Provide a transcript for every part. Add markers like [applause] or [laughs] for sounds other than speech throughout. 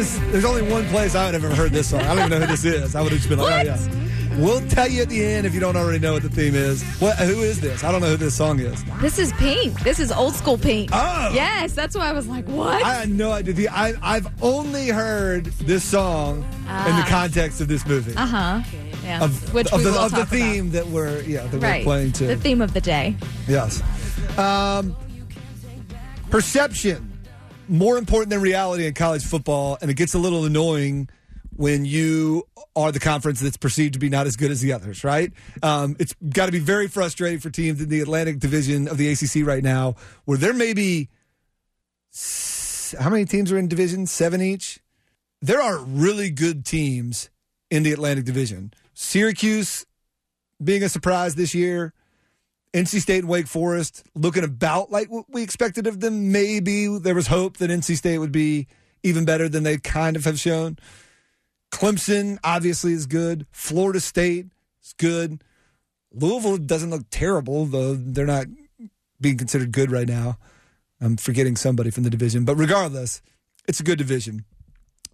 This, there's only one place I would have ever heard this song. I don't even know who this is. I would have just been like, oh, yeah. We'll tell you at the end if you don't already know what the theme is. What? Who is this? I don't know who this song is. This is Pink. This is old school Pink. Oh. Yes, that's why I was like, what? I had no idea. The- I, I've only heard this song in the context of this movie. uh huh. Yeah. Of, Which of we the, will of the talk theme that we're yeah that about. we're Right. playing to. The theme of the day. Yes. Um, perception more important than reality in college football, and it gets a little annoying when you are the conference that's perceived to be not as good as the others. Right? Um, it's got to be very frustrating for teams in the Atlantic Division of the ACC right now, where there may be how many teams are in division? Seven each. There are really good teams in the Atlantic Division. Syracuse being a surprise this year. NC State and Wake Forest looking about like what we expected of them. Maybe there was hope that NC State would be even better than they kind of have shown. Clemson obviously is good. Florida State is good. Louisville doesn't look terrible, though they're not being considered good right now. I'm forgetting somebody from the division, but regardless, it's a good division.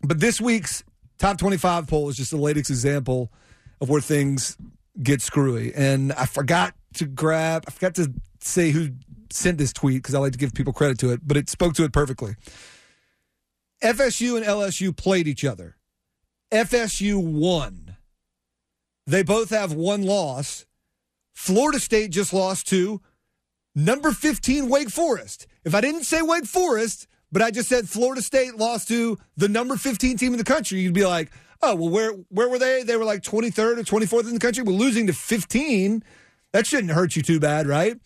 But this week's top 25 poll is just the latest example of where things get screwy. And I forgot to grab, I forgot to say who sent this tweet because I like to give people credit to it, but it spoke to it perfectly. FSU and LSU played each other. FSU won. They both have one loss. Florida State just lost to number 15 Wake Forest. If I didn't say Wake Forest, but I just said Florida State lost to the number 15 team in the country, you'd be like, "Oh, well where where were they? They were like 23rd or 24th in the country. We're losing to 15. That shouldn't hurt you too bad, right?"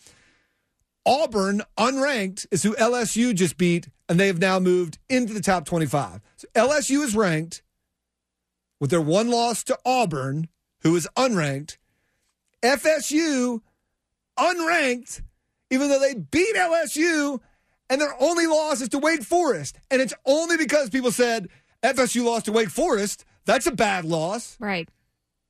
Auburn, unranked, is who LSU just beat, and they have now moved into the top 25. So LSU is ranked with their one loss to Auburn, who is unranked. FSU, unranked, even though they beat LSU, and their only loss is to Wake Forest. And it's only because people said FSU lost to Wake Forest. That's a bad loss. Right.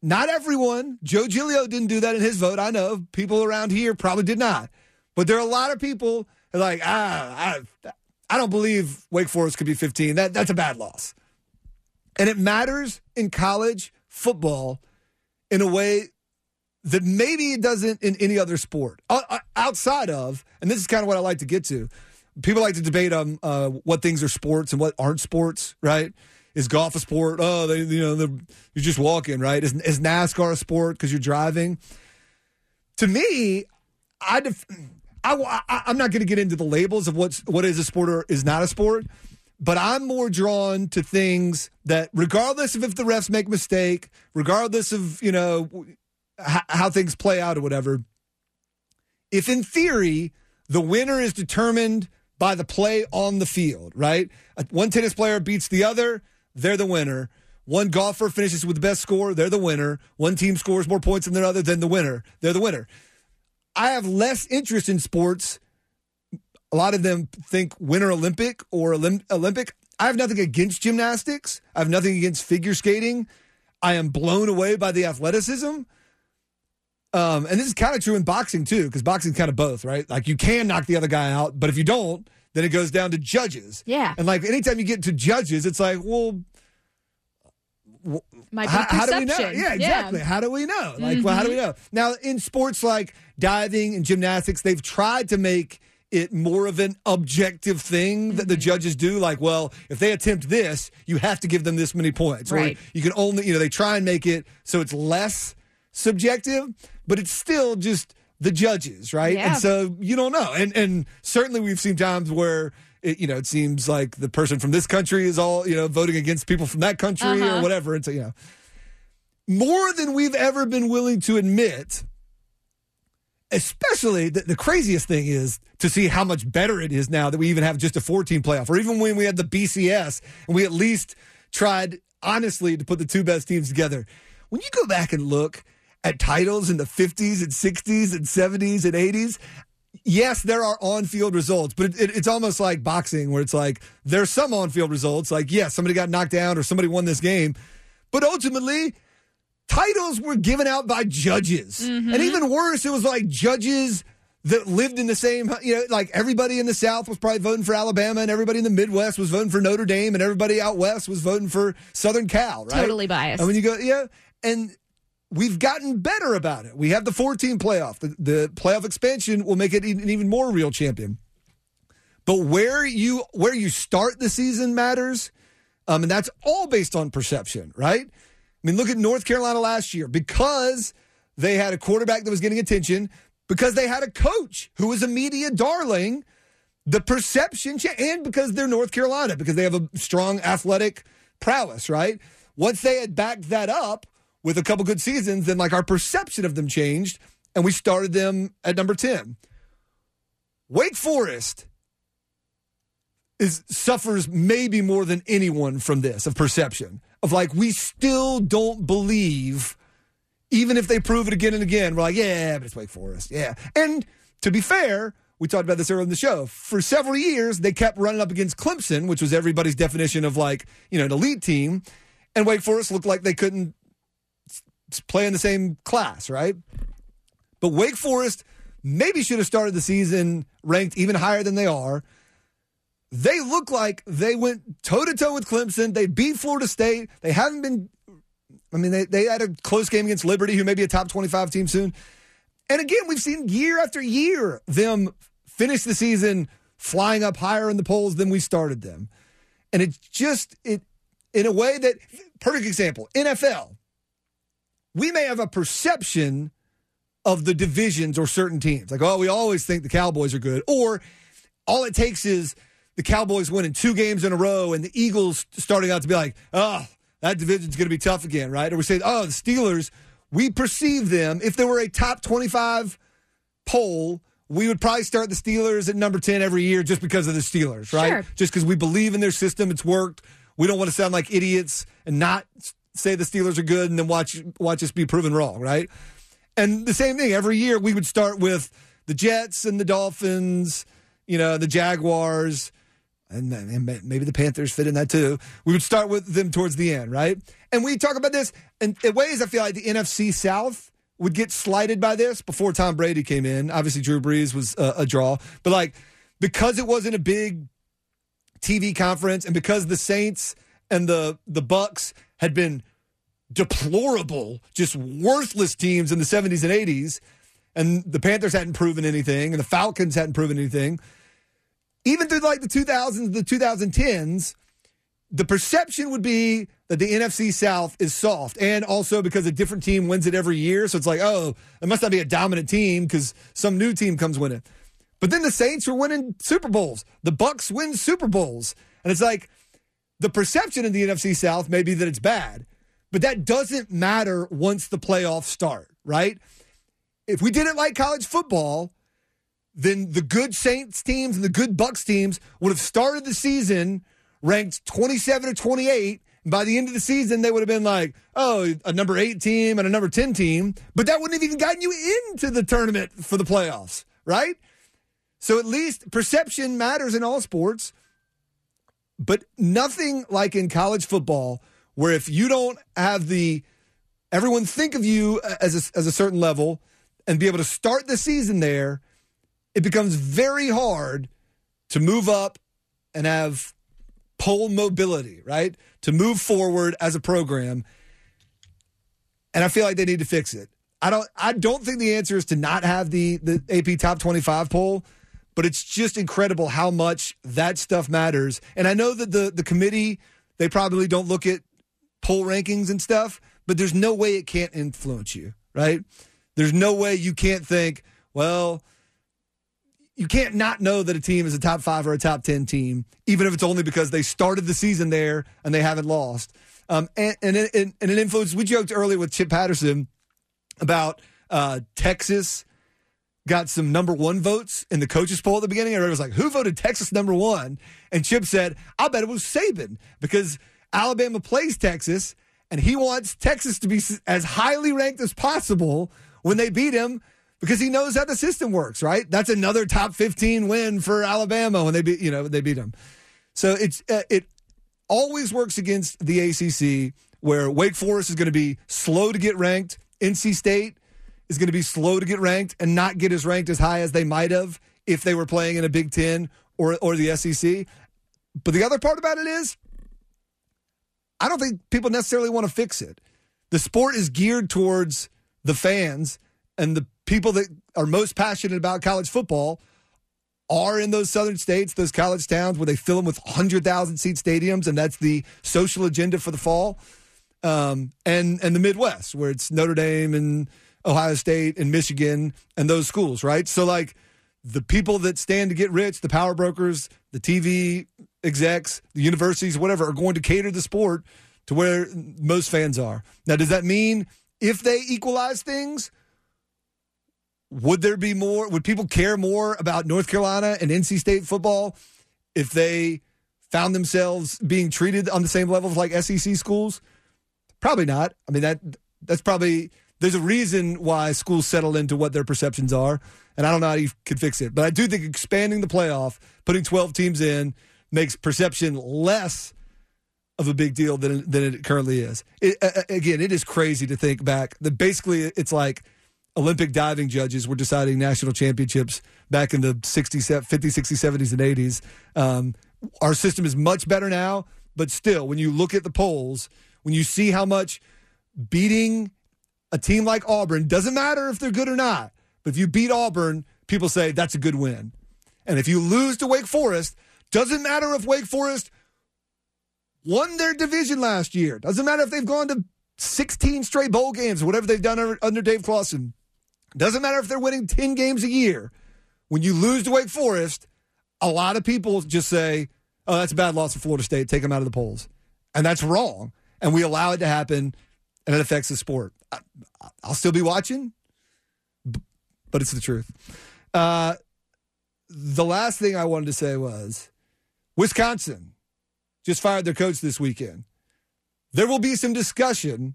Not everyone. Joe Giglio didn't do that in his vote. I know people around here probably did not. But there are a lot of people like, ah, I, I don't believe Wake Forest could be 15. That, that's a bad loss. And it matters in college football in a way that maybe it doesn't in any other sport outside of, and this is kind of what I like to get to. People like to debate um, uh, what things are sports and what aren't sports, right? Is golf a sport? Oh, they, you know, you're just walking, right? Is, is NASCAR a sport because you're driving? To me, I, def- I, I I'm not going to get into the labels of what's what is a sport or is not a sport, but I'm more drawn to things that, regardless of if the refs make a mistake, regardless of you know h- how things play out or whatever, if in theory the winner is determined by the play on the field, right? One tennis player beats the other, they're the winner. One golfer finishes with the best score, they're the winner. One team scores more points than the other, than the winner, they're the winner. I have less interest in sports. A lot of them think Winter Olympic or Olymp- Olympic. I have nothing against gymnastics. I have nothing against figure skating. I am blown away by the athleticism. Um, and this is kind of true in boxing too, because boxing's kind of both, right? Like you can knock the other guy out, but if you don't, then it goes down to judges. Yeah. And like anytime you get to judges, it's like, well, how, how do we know? Yeah, exactly. How do we know? Like, well, how do we mm-hmm. know? Now, in sports like diving and gymnastics, they've tried to make it more of an objective thing that the mm-hmm. judges do. Like, well, if they attempt this, you have to give them this many points. Right. Or you can only, you know, they try and make it so it's less subjective, but it's still just the judges, right? Yeah. And so you don't know. And and certainly we've seen times where it, you know, it seems like the person from this country is all, you know, voting against people from that country or Uh-huh. whatever. And so, you know, more than we've ever been willing to admit, especially the, the craziest thing is to see how much better it is now that we even have just a 14 playoff, or even when we had the BCS and we at least tried honestly to put the two best teams together. When you go back and look at titles in the 50s and 60s and 70s and 80s, yes, there are on field results, but it, it, it's almost like boxing where it's like there's some on field results, like, yes, somebody got knocked down or somebody won this game, but ultimately, titles were given out by judges. Mm-hmm. And even worse, it was like judges that lived in the same, you know, like everybody in the South was probably voting for Alabama and everybody in the Midwest was voting for Notre Dame and everybody out West was voting for Southern Cal, right? Totally biased. And when you go, yeah, and we've gotten better about it. We have the 14 playoff. The, the playoff expansion will make it an even more real champion. But where you where you start the season matters, um, and that's all based on perception, right? I mean, look at North Carolina last year because they had a quarterback that was getting attention, because they had a coach who was a media darling. The perception, and because they're North Carolina, because they have a strong athletic prowess, right? Once they had backed that up with a couple good seasons, then like our perception of them changed, and we started them at number 10. Wake Forest is suffers maybe more than anyone from this of perception of like we still don't believe even if they prove it again and again we're like yeah but it's wake forest yeah and to be fair we talked about this earlier in the show for several years they kept running up against clemson which was everybody's definition of like you know an elite team and wake forest looked like they couldn't play in the same class right but wake forest maybe should have started the season ranked even higher than they are they look like they went toe to toe with Clemson. They beat Florida State. They haven't been. I mean, they, they had a close game against Liberty, who may be a top 25 team soon. And again, we've seen year after year them finish the season flying up higher in the polls than we started them. And it's just, it in a way that, perfect example, NFL. We may have a perception of the divisions or certain teams. Like, oh, we always think the Cowboys are good. Or all it takes is the Cowboys winning two games in a row and the Eagles starting out to be like, oh, that division's going to be tough again, right? Or we say, oh, the Steelers, we perceive them, if there were a top 25 poll, we would probably start the Steelers at number 10 every year just because of the Steelers, right? Sure. Just because we believe in their system, it's worked. We don't want to sound like idiots and not say the Steelers are good and then watch watch us be proven wrong, right? And the same thing every year we would start with the Jets and the Dolphins, you know, the Jaguars, and, maybe the Panthers fit in that too. We would start with them towards the end, right? And we talk about this in, in ways I feel like the NFC South would get slighted by this before Tom Brady came in. Obviously, Drew Brees was a, a draw, but like because it wasn't a big TV conference, and because the Saints and the the Bucks had been deplorable, just worthless teams in the 70s and 80s, and the Panthers hadn't proven anything, and the Falcons hadn't proven anything. Even through like the 2000s, the 2010s, the perception would be that the NFC South is soft, and also because a different team wins it every year. So it's like, oh, it must not be a dominant team because some new team comes winning. But then the Saints were winning Super Bowls. The Bucks win Super Bowls, and it's like the perception in the NFC South may be that it's bad, but that doesn't matter once the playoffs start, right? If we didn't like college football, then the good Saints teams and the good Bucks teams would have started the season ranked 27 or 28. And by the end of the season, they would have been like, oh, a number eight team and a number 10 team. But that wouldn't have even gotten you into the tournament for the playoffs, right? So at least perception matters in all sports, but nothing like in college football, where if you don't have the everyone think of you as a, as a certain level and be able to start the season there, it becomes very hard to move up and have poll mobility, right? To move forward as a program. And I feel like they need to fix it. I don't I don't think the answer is to not have the the AP top 25 poll, but it's just incredible how much that stuff matters. And I know that the the committee they probably don't look at poll rankings and stuff, but there's no way it can't influence you, right? There's no way you can't think, well, you can't not know that a team is a top five or a top 10 team, even if it's only because they started the season there and they haven't lost. Um, and, and, and, and an influence, we joked earlier with Chip Patterson about uh, Texas got some number one votes in the coaches poll at the beginning. Everybody was like, who voted Texas number one? And Chip said, I bet it was Saban because Alabama plays Texas and he wants Texas to be as highly ranked as possible when they beat him because he knows how the system works, right? That's another top 15 win for Alabama when they beat, you know, they beat them. So it's uh, it always works against the ACC where Wake Forest is going to be slow to get ranked. NC State is going to be slow to get ranked and not get as ranked as high as they might have if they were playing in a Big Ten or or the SEC. But the other part about it is, I don't think people necessarily want to fix it. The sport is geared towards the fans and the people that are most passionate about college football are in those southern states, those college towns where they fill them with 100,000 seat stadiums, and that's the social agenda for the fall. Um, and and the Midwest, where it's Notre Dame and Ohio State and Michigan and those schools, right? So like the people that stand to get rich, the power brokers, the TV execs, the universities, whatever, are going to cater the sport to where most fans are. Now, does that mean if they equalize things? would there be more? Would people care more about North Carolina and NC State football if they found themselves being treated on the same level as like SEC schools? Probably not. I mean that that's probably there's a reason why schools settle into what their perceptions are, and I don't know how you could fix it. But I do think expanding the playoff, putting 12 teams in, makes perception less of a big deal than than it currently is. It, uh, again, it is crazy to think back. That basically it's like Olympic diving judges were deciding national championships back in the 60s, 50s, 60s, 70s, and 80s. Um, our system is much better now, but still, when you look at the polls, when you see how much beating a team like Auburn doesn't matter if they're good or not, but if you beat Auburn, people say that's a good win. And if you lose to Wake Forest, doesn't matter if Wake Forest won their division last year. Doesn't matter if they've gone to 16 straight bowl games, whatever they've done under, Dave Clawson. Doesn't matter if they're winning 10 games a year. When you lose to Wake Forest, a lot of people just say, oh, that's a bad loss for Florida State. Take them out of the polls. And that's wrong. And we allow it to happen, and it affects the sport. I, will still be watching, but it's the truth. Uh, the last thing I wanted to say was Wisconsin just fired their coach this weekend. There will be some discussion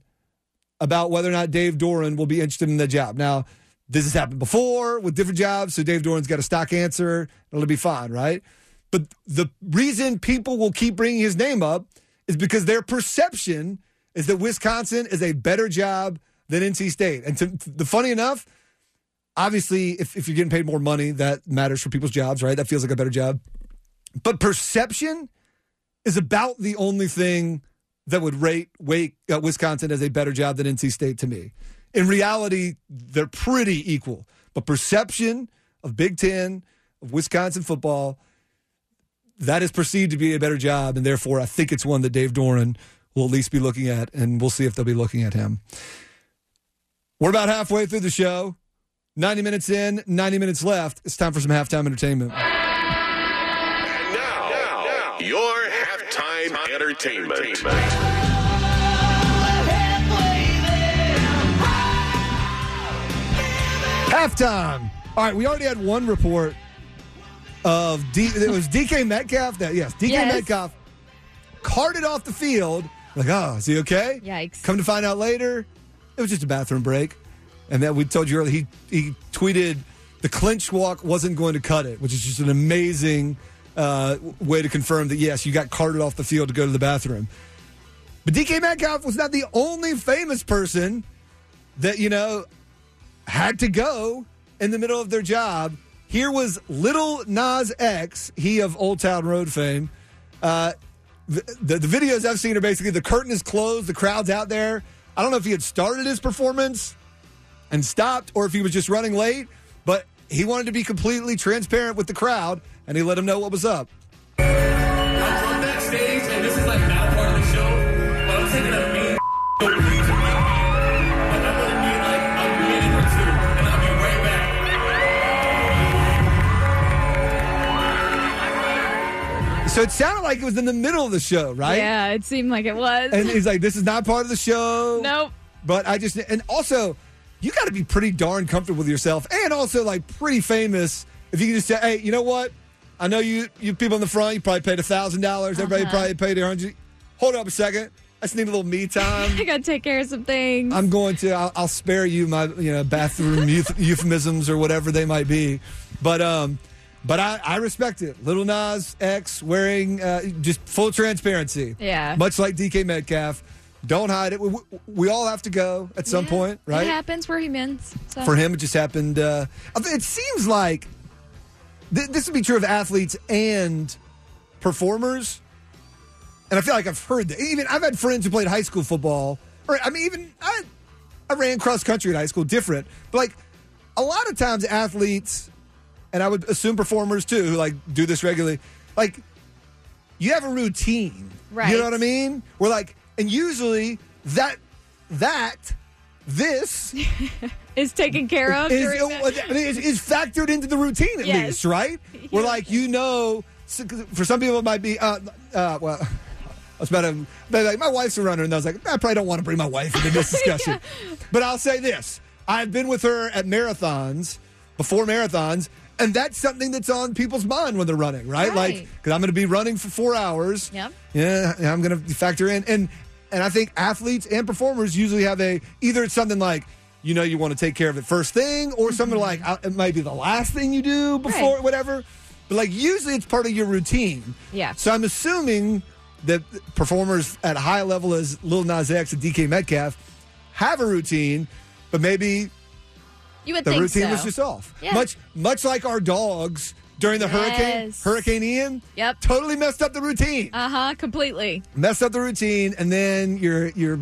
about whether or not Dave Doeren will be interested in the job. Now, this has happened before with different jobs, so Dave Doeren's got a stock answer. It'll be fine, right? But the reason people will keep bringing his name up is because their perception is that Wisconsin is a better job than NC State. And to, the funny enough, obviously, if, if you're getting paid more money, that matters for people's jobs, right? That feels like a better job. But perception is about the only thing that would rate Wake uh, Wisconsin as a better job than NC State to me. In reality, they're pretty equal. But perception of Big Ten, of Wisconsin football, that is perceived to be a better job, and therefore I think it's one that Dave Doeren will at least be looking at, and we'll see if they'll be looking at him. We're about halfway through the show. 90 minutes in, 90 minutes left. It's time for some halftime entertainment. And now, now your halftime entertainment. Halftime. All right, we already had one report of D. It was DK Metcalf. That yes, DK Yes. Metcalf carted off the field. Like, oh, is he okay? Yikes. Come to find out later, it was just a bathroom break, and then we told you earlier. He he tweeted the clinch walk wasn't going to cut it, which is just an amazing uh, way to confirm that yes, you got carted off the field to go to the bathroom. But DK Metcalf was not the only famous person that you know had to go in the middle of their job. Here was Little Nas X, he of Old Town Road fame. Uh, the, the, the videos I've seen are basically the curtain is closed, the crowd's out there. I don't know if he had started his performance and stopped or if he was just running late, but he wanted to be completely transparent with the crowd and he let them know what was up. So it sounded like it was in the middle of the show, right? Yeah, it seemed like it was. And he's like, this is not part of the show. nope. But I just, and also, you got to be pretty darn comfortable with yourself and also like pretty famous if you can just say, hey, you know what? I know you, you people in the front, you probably paid a $1,000. Everybody Uh-huh. probably paid a 100 Hold up a second. I just need a little me time. [laughs] I got to take care of some things. I'm going to. I'll, I'll spare you my you know bathroom euph- [laughs] euphemisms or whatever they might be, but um, but I, I respect it. Little Nas X wearing uh, just full transparency. Yeah. Much like DK Metcalf, Don't hide it. We, we- all have to go at some Yeah. point, right? It happens. We're humans. So. For him, it just happened. Uh, it seems like th- this would be true of athletes and performers. And I feel like I've heard that. Even I've had friends who played high school football, or I mean, even I, I ran cross country in high school, different. But like a lot of times, athletes, and I would assume performers too, who like do this regularly, like you have a routine. right? You know what I mean? We're like, and usually that that this [laughs] is taken care of. is, mean, is, is factored into the routine at Yes. least, right? [laughs] We're like, you know, for some people it might be, uh, uh, well, [laughs] I was about to, like, my wife's a runner, and I was like, I probably don't want to bring my wife into this discussion. But I'll say this I've been with her at marathons, before marathons, and that's something that's on people's mind when they're running, right? Like, because I'm going to be running for four hours. Yep. Yeah, yeah, I'm going to factor in. And, and I think athletes and performers usually have a, either it's something like, you know, you want to take care of it first thing, or something like uh, it might be the last thing you do before Mm-hmm. Right. whatever. But like usually it's part of your routine. Yeah. So I'm assuming that performers at a high level as Lil Nas X and DK Metcalf have a routine, but maybe you would the think routine so. was just off. Yeah. Much much like our dogs during the hurricane, Yes. Hurricane Ian. Yep. Totally messed up the routine. Uh huh. Completely. messed up the routine, and then you're you're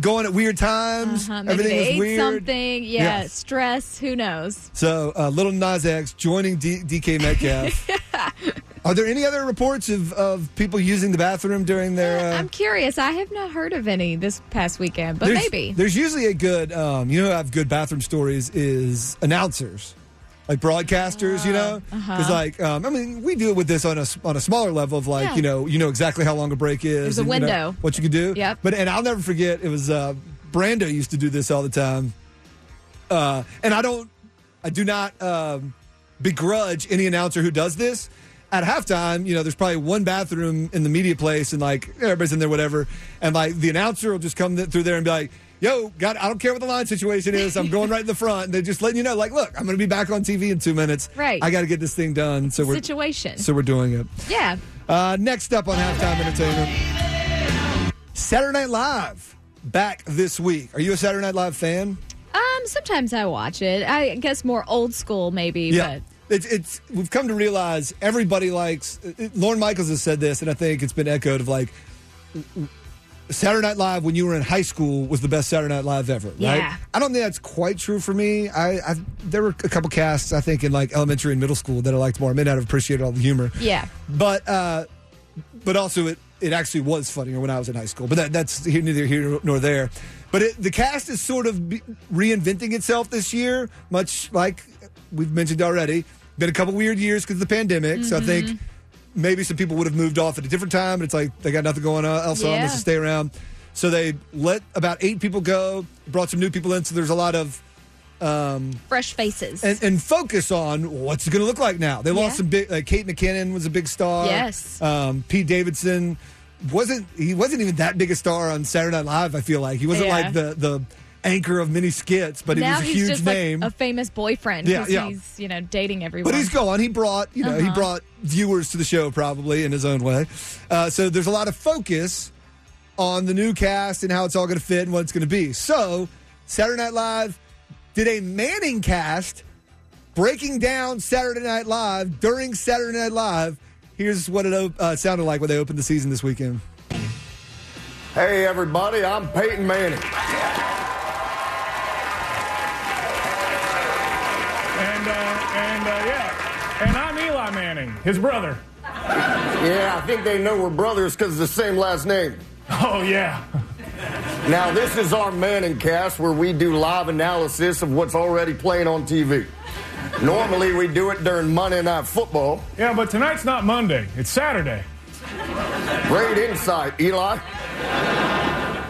going at weird times. Uh-huh. Maybe Everything they is ate weird. something. Yeah. Yes. Stress. Who knows? So, uh, little Nas X joining D- DK Metcalf. [laughs] Are there any other reports of, of people using the bathroom during their? Uh, I'm curious. I have not heard of any this past weekend, but there's, maybe. there's usually a good. Um, you know, have good bathroom stories is announcers. Like broadcasters, you know, because like um, I mean, we do it with this on a on a smaller level of like Uh-huh. Yeah. you know you know exactly how long a break is. There's a and, you know, window. what you can do. Yep. But and I'll never forget it was uh, Brando used to do this all the time, uh, and I don't, I do not um, begrudge any announcer who does this. At halftime, you know, there's probably one bathroom in the media place, and like everybody's in there, whatever. And like the announcer will just come th- through there and be like, "Yo, God, I don't care what the line situation is. I'm going right in the front." And they're just letting you know, like, "Look, I'm going to be back on TV in two minutes. Right. I got to get this thing done." So we're Situation. so we're doing it. yeah. Uh, next up on halftime entertainment, Saturday Night Live back this week. Are you a Saturday Night Live fan? Um. Sometimes I watch it. I guess more old school, maybe. But It's, it's we've come to realize everybody likes. It, Lorne Michaels has said this, and I think it's been echoed of like Saturday Night Live when you were in high school was the best Saturday Night Live ever. Right? Yeah. I don't think that's quite true for me. I, I there were a couple casts I think in like elementary and middle school that I liked more. I may not have appreciated all the humor. yeah. but uh, but also it it actually was funnier when I was in high school. But that, that's neither here nor there. But it, the cast is sort of reinventing itself this year, much like we've mentioned already. Been a couple weird years because of the pandemic, so I think maybe some people would have moved off at a different time. But it's like they got nothing going on else on, Yeah. let's just stay around. So they let about eight people go, brought some new people in. So there's a lot of Fresh faces. and, and focus on what's it going to look like now. They Yeah. lost some big. Like Kate McKinnon was a big star. Yes. Um, Pete Davidson wasn't. He wasn't even that big a star on Saturday Night Live. I feel like he wasn't Yeah. like the the anchor of many skits, but now he was a he's huge just name. like a famous boyfriend. Yeah, 'cause yeah. He's you know dating everyone. but he's gone. He brought, you know, he Uh-huh. brought viewers to the show probably in his own way. Uh, so there's a lot of focus on the new cast and how it's all going to fit and what it's going to be. So Saturday Night Live did a Manning cast breaking down Saturday Night Live during Saturday Night Live. Here's what it uh, sounded like when they opened the season this weekend. Hey, everybody, I'm Peyton Manning. And, uh, and, uh, yeah. And I'm Eli Manning, his brother. Yeah, I think they know we're brothers because of the same last name. Oh, yeah. Now, this is our Manning cast where we do live analysis of what's already playing on TV. Normally, we do it during Monday Night Football. Yeah, but tonight's not Monday. It's Saturday. Great insight, Eli.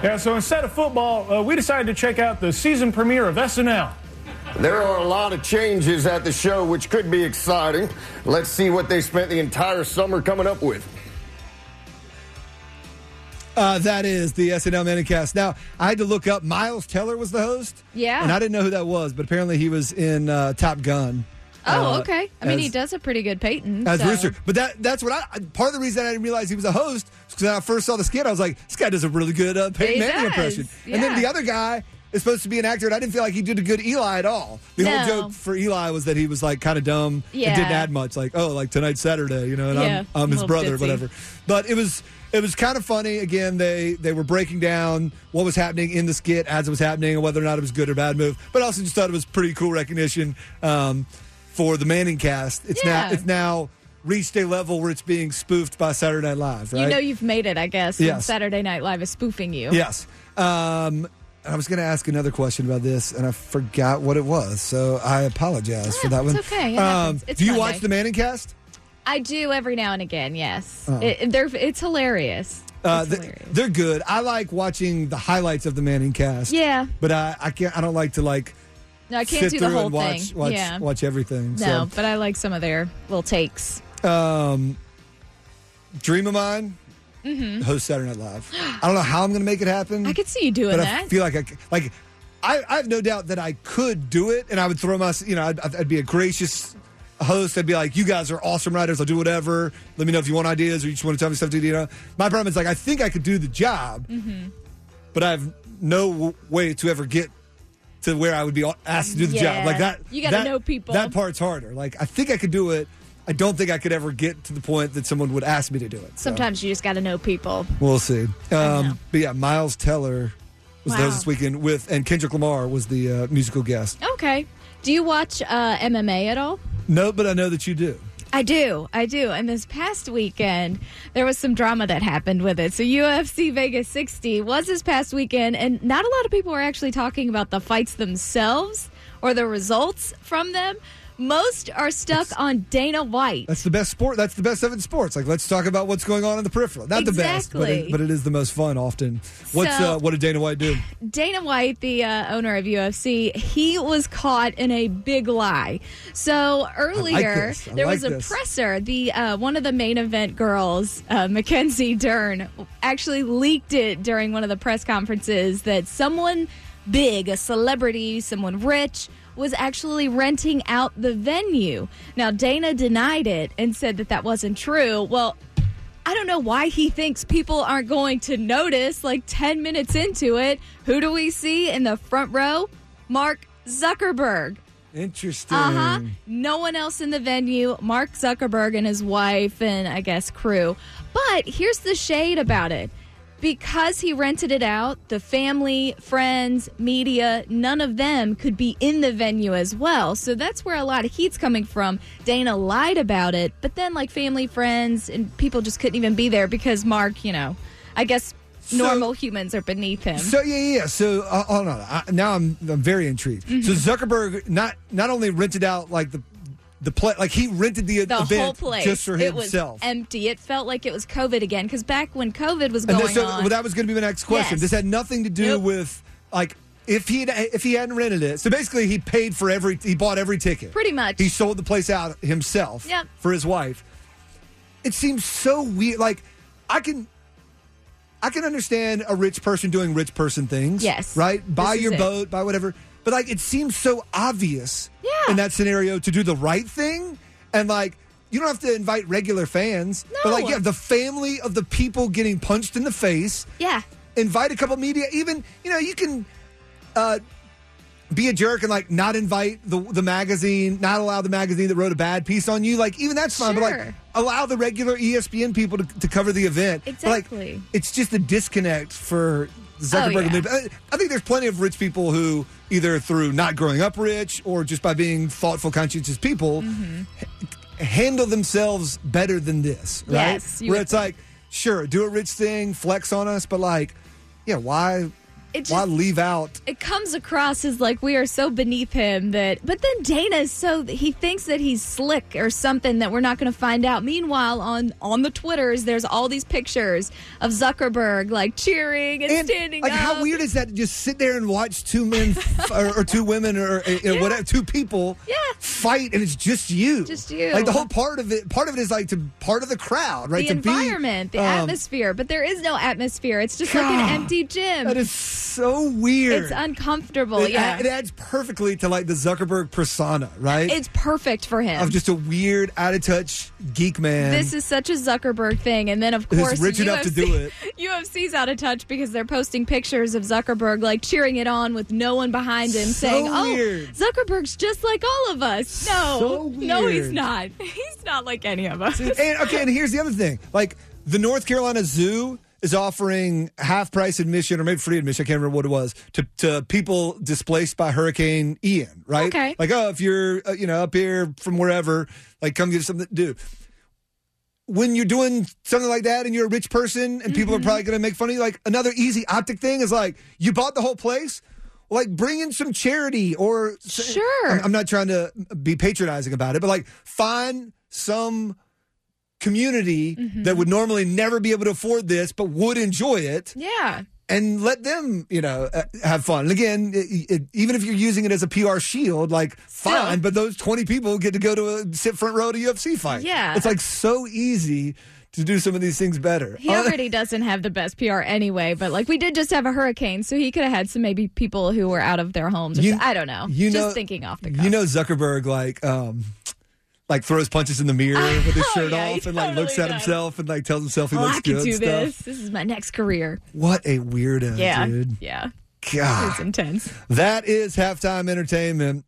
Yeah, so instead of football, uh, we decided to check out the season premiere of SNL. There are a lot of changes at the show, which could be exciting. Let's see what they spent the entire summer coming up with. Uh, that is the SNL Manning cast. Now, I had to look up. Miles Teller was the host. Yeah. And I didn't know who that was, but apparently he was in uh, Top Gun. Oh, uh, okay. I mean, he does a pretty good Peyton. as so- Rooster. But that that's what I part of the reason I didn't realize he was a host because when I first saw the skit, I was like, this guy does a really good uh, Peyton He Manning does, impression. And then the other guy is supposed to be an actor, and I didn't feel like he did a good Eli at all. The No. whole joke for Eli was that he was like kind of dumb Yeah. and didn't add much. Like, oh, like tonight's Saturday, you know, and Yeah, I'm, I'm his brother, ditzy. whatever. But it was. It was kind of funny. Again, they they were breaking down what was happening in the skit as it was happening and whether or not it was good or bad move. But I also just thought it was pretty cool recognition um, for the Manning cast. It's now it's now reached a level where it's being spoofed by Saturday Night Live, right? You know you've made it, I guess. Yes. Saturday Night Live is spoofing you. yes. Um, I was going to ask another question about this, and I forgot what it was, so I apologize for Yeah, that one. okay. It Um. Do you Monday. watch the Manning cast? I do every now and again. Yes, Oh. it, they're it's hilarious. Uh, It's they're good. I like watching the highlights of the Manning cast. Yeah. but I, I can't. I don't like to like No, I can't sit do the whole and watch thing. watch, yeah. watch everything. no, but I like some of their little takes. Um, dream of mine. Host Saturday Night Live. I don't know how I'm going to make it happen. Mm-hmm. I could see you doing but that. I feel like I like I, I have no doubt that I could do it, and I would throw my you know I'd, I'd be a gracious host. I'd be like, you guys are awesome writers. I'll do whatever. Let me know if you want ideas or you just want to tell me stuff to do. You know, my problem is like I think I could do the job, Mm-hmm. but I have no w- way to ever get to where I would be asked to do the Yeah. job. Like that, You gotta know people. That part's harder. Like I think I could do it. I don't think I could ever get to the point that someone would ask me to do it. So. Sometimes you just got to know people. We'll see. Um, but yeah, Miles Teller was Wow. this weekend with, and Kendrick Lamar was the uh, musical guest. Okay. Do you watch uh, MMA at all? No, but I know that you do. I do. I do. And this past weekend, there was some drama that happened with it. So, UFC Vegas 60 was this past weekend, and not a lot of people were actually talking about the fights themselves or the results from them. Most are stuck on Dana White. That's the best sport. That's the best of it in sports. Like, let's talk about what's going on in the peripheral. Not the best, but it, but it is the most fun often. What's So- uh, what did Dana White do? Dana White, the uh, owner of UFC, he was caught in a big lie. So earlier. I there like was a this. presser. The uh, one of the main event girls, uh, Mackenzie Dern, actually leaked it during one of the press conferences that someone big, a celebrity, someone rich. Was actually renting out the venue. Now, Dana denied it and said that that wasn't true. Well, I don't know why he thinks people aren't going to notice. Like 10 minutes into it, who do we see in the front row? Mark Zuckerberg. Interesting. Uh huh. No one else in the venue. Mark Zuckerberg and his wife and I guess crew. But here's the shade about it. Because he rented it out, the family, friends, media, none of them could be in the venue as well. So that's where a lot of heat's coming from. Dana lied about it, but then like family, friends, and people just couldn't even be there because Mark, you know, I guess So- normal humans are beneath him. So yeah, yeah. yeah. So uh, hold on. I, now I'm I'm very intrigued. Mm-hmm. So Zuckerberg not not only rented out like the the play, like he rented the, the event whole place just for it was himself. empty. It felt like it was COVID again because back when COVID was And going on, well, that was going to be my next question. Yes. This had nothing to do Nope. with like if he if he hadn't rented it. So basically, he paid for every he bought every ticket. Pretty much. he sold the place out himself. Yep. for his wife. It seems so weird. Like I can. I can understand a rich person doing rich person things. Yes. Right? Buy This is your it. boat, buy whatever. But like it seems so obvious Yeah. in that scenario to do the right thing. And like you don't have to invite regular fans. no. But like yeah, the family of the people getting punched in the face yeah, invite a couple media. Even you know you can uh, be a jerk and like not invite the the magazine, not allow the magazine that wrote a bad piece on you. Like even that's fine, but like allow the regular ESPN people to, to cover the event. But, Exactly. like, it's just a disconnect for Zuckerberg. Oh, yeah. I- think there's plenty of rich people who either through not growing up rich or just by being thoughtful, conscientious people Mm-hmm. h- handle themselves better than this, right? Yes, Where it's like, sure, do a rich thing, flex on us, but like, yeah, why, It why leave out? it comes across as like we are so beneath him that. But then Dana is so he thinks that he's slick or something that we're not going to find out. Meanwhile, on on the twitters, there's all these pictures of Zuckerberg like cheering and, And standing like, up. how weird is that? to Just sit there and watch two men [laughs] f- or, or two women or, you know, whatever, two people Yeah. fight, and it's just you, Just you. Like the whole part of it, part of it is like to part of the crowd, right? the to be, environment, the um, atmosphere, but there is no atmosphere. It's just like an empty gym. That is so weird. It's uncomfortable. it, yeah. it adds perfectly to like the Zuckerberg persona, right? it's perfect for him. of just a weird, out of touch geek man. this is such a Zuckerberg thing, and then of Who's course rich enough to do it. [laughs] UFC's out of touch because they're posting pictures of Zuckerberg like cheering it on with no one behind him, So saying, oh, weird. "Oh, Zuckerberg's just like all of us." No, So no, he's not. [laughs] He's not like any of us. and okay, and here's the other thing: like the North Carolina Zoo is offering half price admission or maybe free admission. I can't remember what it was to to people displaced by Hurricane Ian. Right? Okay. Like, oh, if you're uh, you know up here from wherever, like, come get something to do. When you're doing something like that and you're a rich person and people are Mm-hmm. probably going to make fun of you, like another easy optic thing is like you bought the whole place. Like bring in some charity or Sure. I'm- I'm not trying to be patronizing about it, but like find some community Mm-hmm. that would normally never be able to afford this but would enjoy it Yeah. and let them you know uh, have fun and again it, it, even if you're using it as a pr shield like fine but those 20 people get to go to a sit front row to ufc fight Yeah. it's like so easy to do some of these things better He Uh, already doesn't have the best PR anyway, but like we did just have a hurricane, so he could have had some maybe people who were out of their homes. Or You- I don't know. you just know- thinking off the cuff. you know zuckerberg like um like throws punches in the mirror [laughs] with his Oh, shirt yeah, off and like looks at does. himself and like tells himself he oh, looks I good do and stuff. this. This is my next career. What a weirdo, Yeah. dude. Yeah. God. It's intense. That is halftime entertainment.